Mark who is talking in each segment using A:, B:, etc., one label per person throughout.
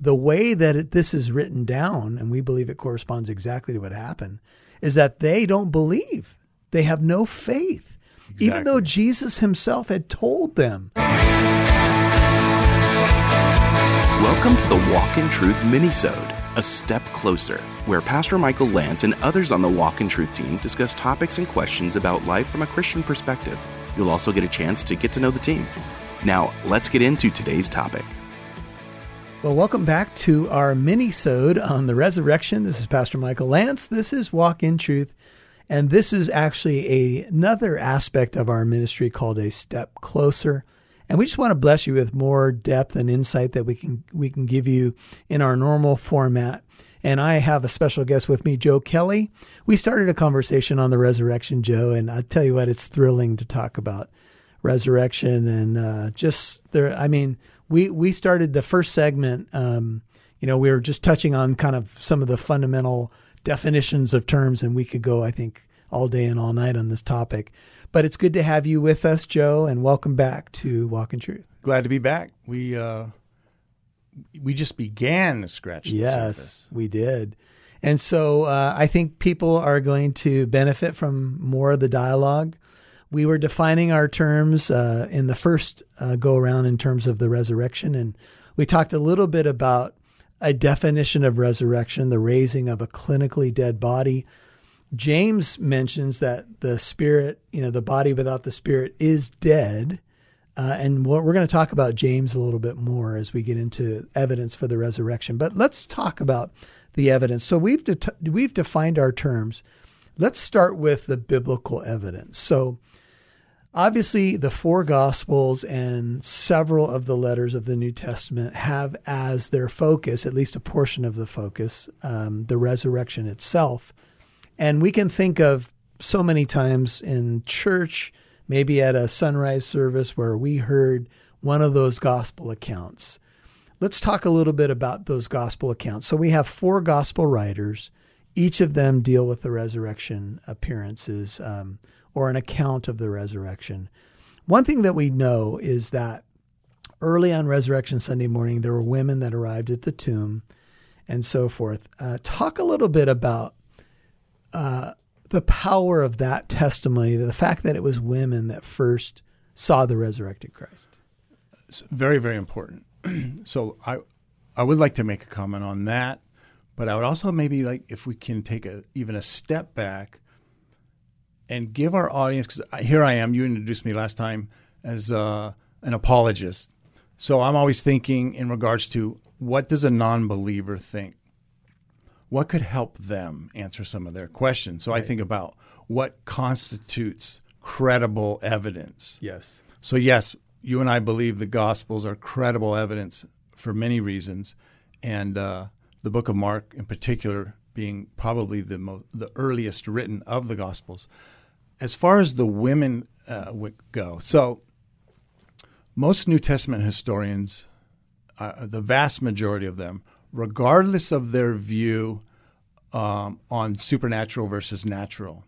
A: the way that it, this is written down, and we believe it corresponds exactly to what happened, is that they don't believe. They have no faith, exactly. even though Jesus himself had told them.
B: Welcome to the Walk in Truth minisode, a step closer, where Pastor Michael Lance and others on the Walk in Truth team discuss topics and questions about life from a Christian perspective. You'll also get a chance to get to know the team. Now, let's get into today's topic.
A: Well, welcome back to our mini-sode on the resurrection. This is Pastor Michael Lance. This is Walk in Truth. And this is actually a, another aspect of our ministry called a step closer. And we just want to bless you with more depth and insight that we can we can give you in our normal format. And I have a special guest with me, Joe Kelly. We started a conversation on the resurrection, Joe, and I tell you what, it's thrilling to talk about resurrection and uh, just there. I mean, we we started the first segment. Um, you know, we were just touching on kind of some of the fundamental definitions of terms, and we could go, I think, all day and all night on this topic. But it's good to have you with us, Joe, and welcome back to Walk in Truth.
C: Glad to be back. We uh, we just began to scratch.
A: yes, we did. And so uh, I think people are going to benefit from more of the dialogue. We were defining our terms uh, in the first uh, go around in terms of the resurrection, and we talked a little bit about a definition of resurrection, the raising of a clinically dead body. James mentions that the spirit, you know, the body without the spirit is dead. Uh, and we're going to talk about James a little bit more as we get into evidence for the resurrection. But let's talk about the evidence. So we've de- we've defined our terms. Let's start with the biblical evidence. So Obviously, the four Gospels and several of the letters of the New Testament have as their focus, at least a portion of the focus, um, the resurrection itself. And we can think of so many times in church, maybe at a sunrise service where we heard one of those gospel accounts. Let's talk a little bit about those gospel accounts. So we have four gospel writers. Each of them deal with the resurrection appearances. Um, or an account of the resurrection. One thing that we know is that early on Resurrection Sunday morning, there were women that arrived at the tomb and so forth. Uh, talk a little bit about uh, the power of that testimony, the fact that it was women that first saw the resurrected Christ.
C: It's very, very important. so I, I would like to make a comment on that, but I would also maybe like if we can take a even a step back and give our audience because here I am. You introduced me last time as uh, an apologist, so I'm always thinking in regards to what does a non-believer think? What could help them answer some of their questions? So right. I think about what constitutes credible evidence.
A: Yes.
C: So yes, you and I believe the Gospels are credible evidence for many reasons, and uh, the Book of Mark, in particular, being probably the mo- the earliest written of the Gospels as far as the women uh, go, so most New Testament historians, uh, the vast majority of them, regardless of their view um, on supernatural versus natural,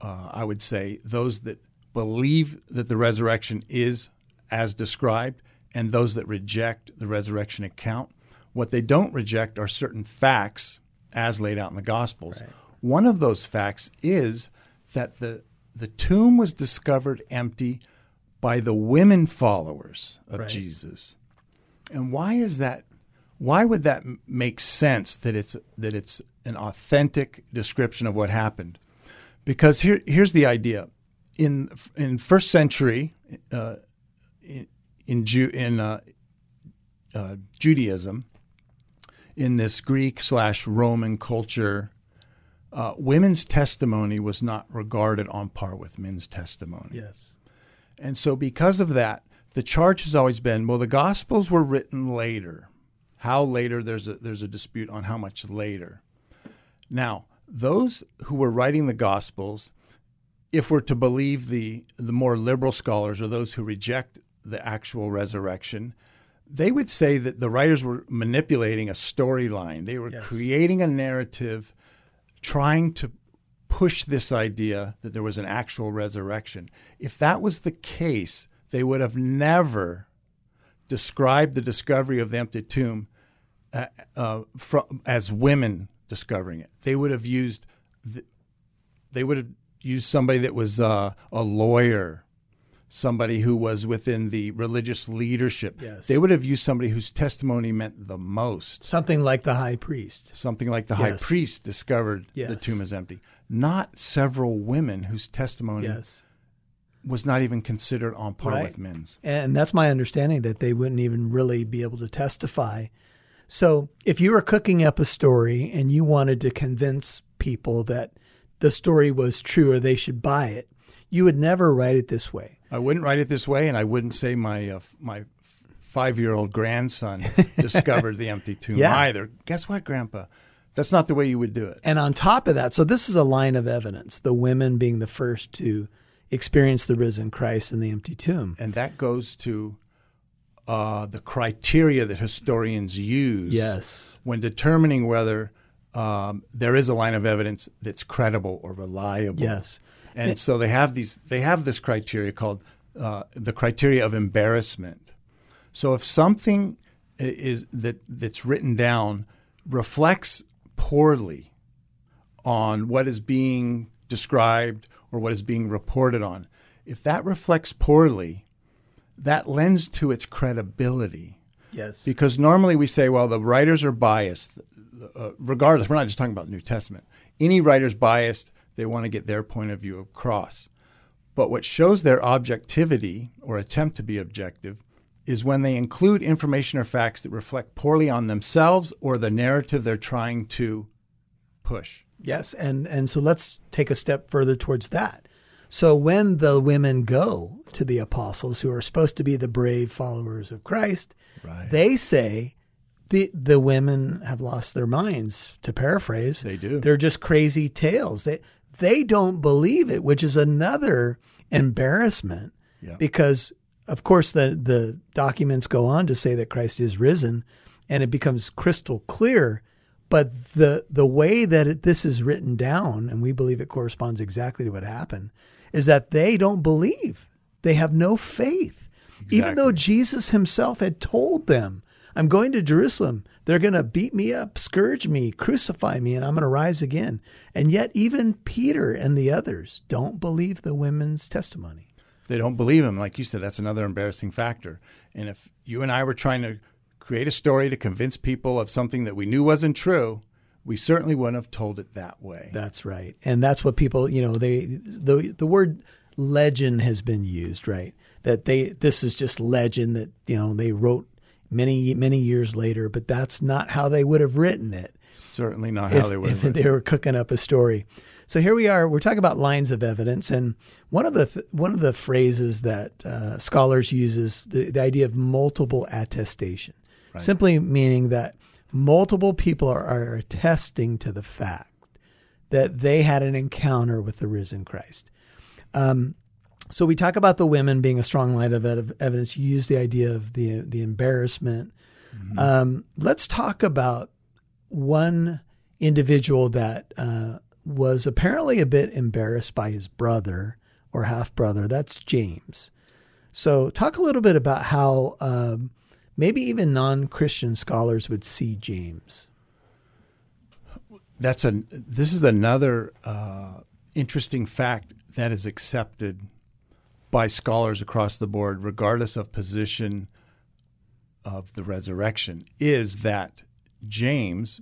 C: uh, I would say those that believe that the resurrection is as described and those that reject the resurrection account. What they don't reject are certain facts as laid out in the Gospels. Right. One of those facts is that the the tomb was discovered empty by the women followers of right. Jesus. And why is that? Why would that make sense that it's that it's an authentic description of what happened? Because here, here's the idea: in in first century, uh, in in, Ju- in uh, uh, Judaism, in this Greek slash Roman culture uh, women's testimony was not regarded on par with men's testimony.
A: Yes.
C: And so, because of that, the charge has always been well, the Gospels were written later. How later? There's a, there's a dispute on how much later. Now, those who were writing the Gospels, if we're to believe the, the more liberal scholars or those who reject the actual resurrection, they would say that the writers were manipulating a storyline. They were yes. creating a narrative trying to push this idea that there was an actual resurrection. If that was the case, they would have never described the discovery of the empty tomb uh, uh, from, as women discovering it. They would have used the, they would have used somebody that was uh, a lawyer, somebody who was within the religious leadership.
A: Yes.
C: They would have used somebody whose testimony meant the most.
A: Something like the high priest.
C: Something like the high priest discovered the tomb is empty. Not several women whose testimony
A: Yes.
C: was not even considered on par
A: Right.
C: with men's.
A: And that's my understanding that they wouldn't even really be able to testify. So if you were cooking up a story and you wanted to convince people that the story was true or they should buy it, you would never write it this way.
C: I wouldn't write it this way, and I wouldn't say my uh, my five year old grandson discovered the empty tomb
A: Yeah.
C: either. Guess what, Grandpa? That's not the way you would do it.
A: And on top of that, so this is a line of evidence, the women being the first to experience the risen Christ in the empty tomb.
C: And that goes to uh, the criteria that historians use
A: Yes.
C: when determining whether um, there is a line of evidence that's credible or reliable.
A: Yes.
C: And so they have these. They have this criteria called uh, the criteria of embarrassment. So if something is that that's written down reflects poorly on what is being described or what is being reported on, if that reflects poorly, that lends to its credibility.
A: Yes.
C: Because normally we say, well, the writers are biased. Uh, regardless, we're not just talking about the New Testament. Any writer's biased, they want to get their point of view across. But what shows their objectivity or attempt to be objective is when they include information or facts that reflect poorly on themselves or the narrative they're trying to push.
A: Yes, and and so let's take a step further towards that. So when the women go to the apostles who are supposed to be the brave followers of Christ,
C: Right.
A: they say the the women have lost their minds, to paraphrase.
C: They do.
A: They're just crazy tales. They they don't believe it, which is another embarrassment
C: Yeah.
A: because of course the the documents go on to say that Christ is risen and it becomes crystal clear but the the way that it, this is written down and we believe it corresponds exactly to what happened is that they don't believe. They have no faith. Even though Jesus himself had told them I'm going to Jerusalem they're going to beat me up scourge me crucify me and I'm going to rise again and yet even Peter and the others don't believe the women's testimony
C: They don't believe him. Like you said, that's another embarrassing factor. And if you and I were trying to create a story to convince people of something that we knew wasn't true, we certainly wouldn't have told it that way.
A: That's right. And that's what people, you know, they the the word legend has been used, right? That they this is just legend that, you know, they wrote many many years later, but that's not how they would have written it
C: certainly not how they would
A: if
C: have.
A: they were cooking up a story. So here we are. We're talking about lines of evidence, and one of the th- one of the phrases that uh, scholars use is the, the idea of multiple attestation, simply meaning that multiple people are, are attesting to the fact that they had an encounter with the risen Christ. Um, so we talk about the women being a strong line of ev- evidence. You use the idea of the the embarrassment. Um, let's talk about one individual that uh, was apparently a bit embarrassed by his brother or half brother. That's James. So, talk a little bit about how um, maybe even non Christian scholars would see James.
C: That's a. This is another uh, interesting fact that is accepted by scholars across the board, regardless of position of the resurrection, is that James,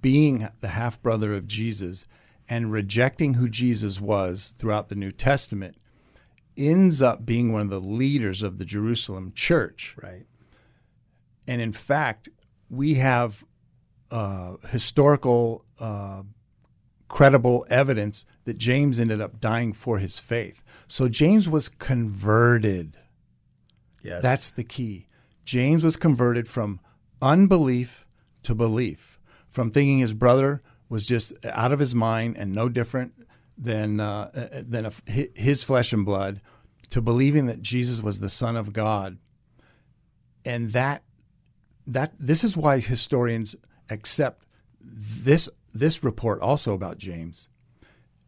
C: being the half brother of Jesus and rejecting who Jesus was throughout the New Testament, ends up being one of the leaders of the Jerusalem church.
A: Right.
C: And in fact, we have uh, historical, uh, credible evidence that James ended up dying for his faith. So James was converted.
A: Yes.
C: That's the key. James was converted from unbelief to belief, from thinking his brother was just out of his mind and no different than uh, than a, his flesh and blood, to believing that Jesus was the Son of God, and that that this is why historians accept this this report also about James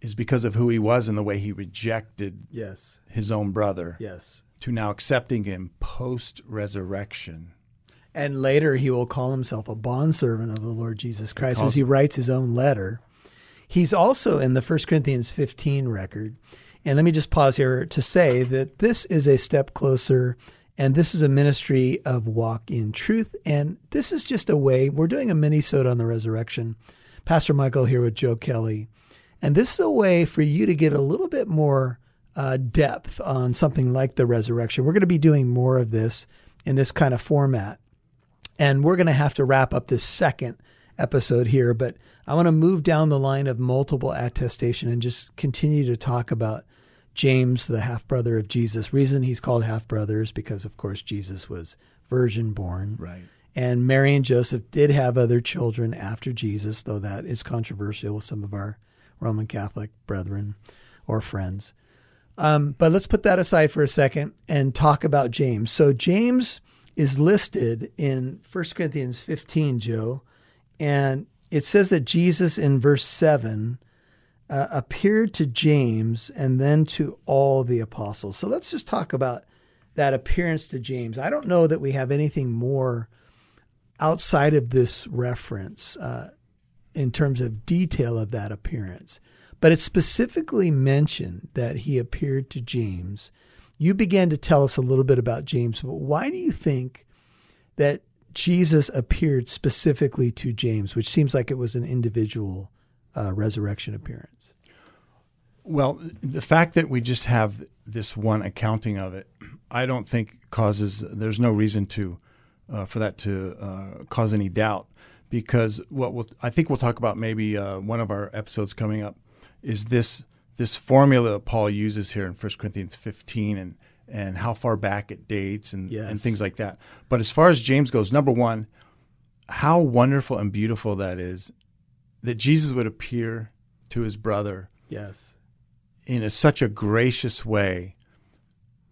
C: is because of who he was and the way he rejected
A: Yes.
C: his own brother
A: Yes.
C: to now accepting him post resurrection.
A: And later he will call himself a bondservant of the Lord Jesus Christ as he writes his own letter. He's also in the 1 Corinthians 15 record. And let me just pause here to say that this is a step closer and this is a ministry of walk in truth. And this is just a way, we're doing a mini on the resurrection. Pastor Michael here with Joe Kelly. And this is a way for you to get a little bit more uh, depth on something like the resurrection. We're going to be doing more of this in this kind of format. And we're going to have to wrap up this second episode here, but I want to move down the line of multiple attestation and just continue to talk about James, the half brother of Jesus. Reason he's called half brother is because, of course, Jesus was virgin born.
C: Right.
A: And Mary and Joseph did have other children after Jesus, though that is controversial with some of our Roman Catholic brethren or friends. Um, but let's put that aside for a second and talk about James. So James is listed in 1 Corinthians 15, Joe, and it says that Jesus in verse 7 uh, appeared to James and then to all the apostles. So let's just talk about that appearance to James. I don't know that we have anything more outside of this reference uh, in terms of detail of that appearance, but it specifically mentioned that he appeared to James. You began to tell us a little bit about James, but why do you think that Jesus appeared specifically to James, which seems like it was an individual uh, resurrection appearance?
C: Well, the fact that we just have this one accounting of it, I don't think causes. There's no reason to uh, for that to uh, cause any doubt, because what we'll, I think we'll talk about maybe uh, one of our episodes coming up is this this formula that Paul uses here in 1 Corinthians 15 and and how far back it dates and,
A: yes.
C: and things like that. But as far as James goes, number one, how wonderful and beautiful that is that Jesus would appear to his brother.
A: Yes.
C: In a, such a gracious way,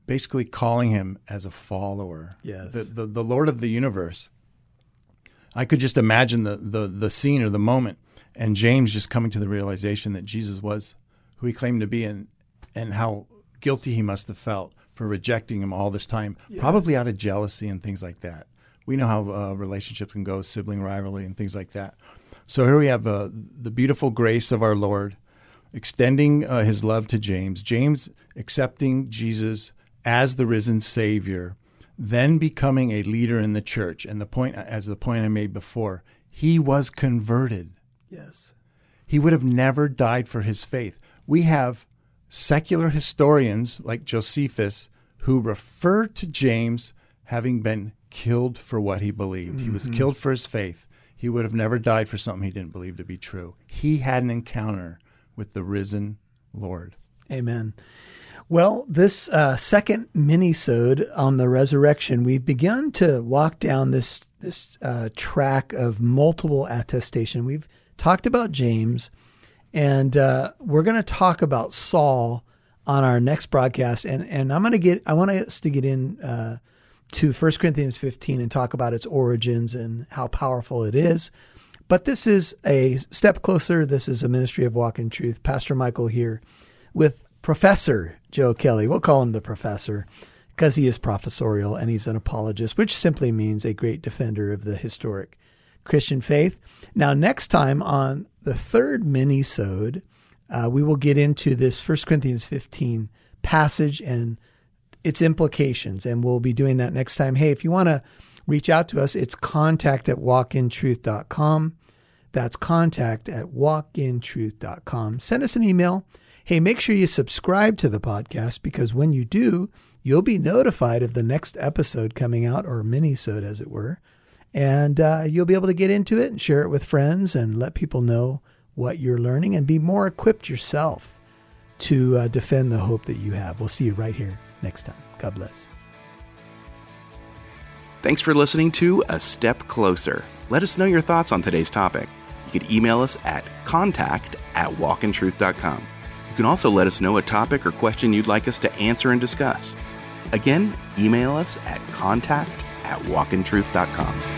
C: basically calling him as a follower.
A: Yes.
C: The, the, the Lord of the universe. I could just imagine the, the, the scene or the moment and James just coming to the realization that Jesus was who he claimed to be and, and how guilty he must have felt for rejecting him all this time, yes. probably out of jealousy and things like that. We know how uh, relationships can go, sibling rivalry and things like that. So here we have uh, the beautiful grace of our Lord extending uh, his love to James, James accepting Jesus as the risen Savior, then becoming a leader in the church. And the point, as the point I made before, he was converted.
A: Yes.
C: He would have never died for his faith. We have secular historians like Josephus who refer to James having been killed for what he believed. Mm-hmm. He was mm-hmm. killed for his faith. He would have never died for something he didn't believe to be true. He had an encounter with the risen Lord.
A: Amen. Well, this uh, second mini-sode on the resurrection, we've begun to walk down this this uh, track of multiple attestation. We've talked about James. And uh, we're going to talk about Saul on our next broadcast. And, and I'm going to get, I want us to get in uh, to 1 Corinthians 15 and talk about its origins and how powerful it is. But this is a step closer. This is a ministry of walk in truth. Pastor Michael here with Professor Joe Kelly. We'll call him the professor because he is professorial and he's an apologist, which simply means a great defender of the historic Christian faith. Now, next time on the third mini-sode, uh, we will get into this 1 Corinthians 15 passage and its implications, and we'll be doing that next time. Hey, if you want to reach out to us, it's contact at walkintruth.com. That's contact at walkintruth.com. Send us an email. Hey, make sure you subscribe to the podcast because when you do, you'll be notified of the next episode coming out, or mini-sode as it were and uh, you'll be able to get into it and share it with friends and let people know what you're learning and be more equipped yourself to uh, defend the hope that you have. We'll see you right here next time. God bless.
B: Thanks for listening to A Step Closer. Let us know your thoughts on today's topic. You can email us at contact at walkintruth.com. You can also let us know a topic or question you'd like us to answer and discuss. Again, email us at contact at walkintruth.com.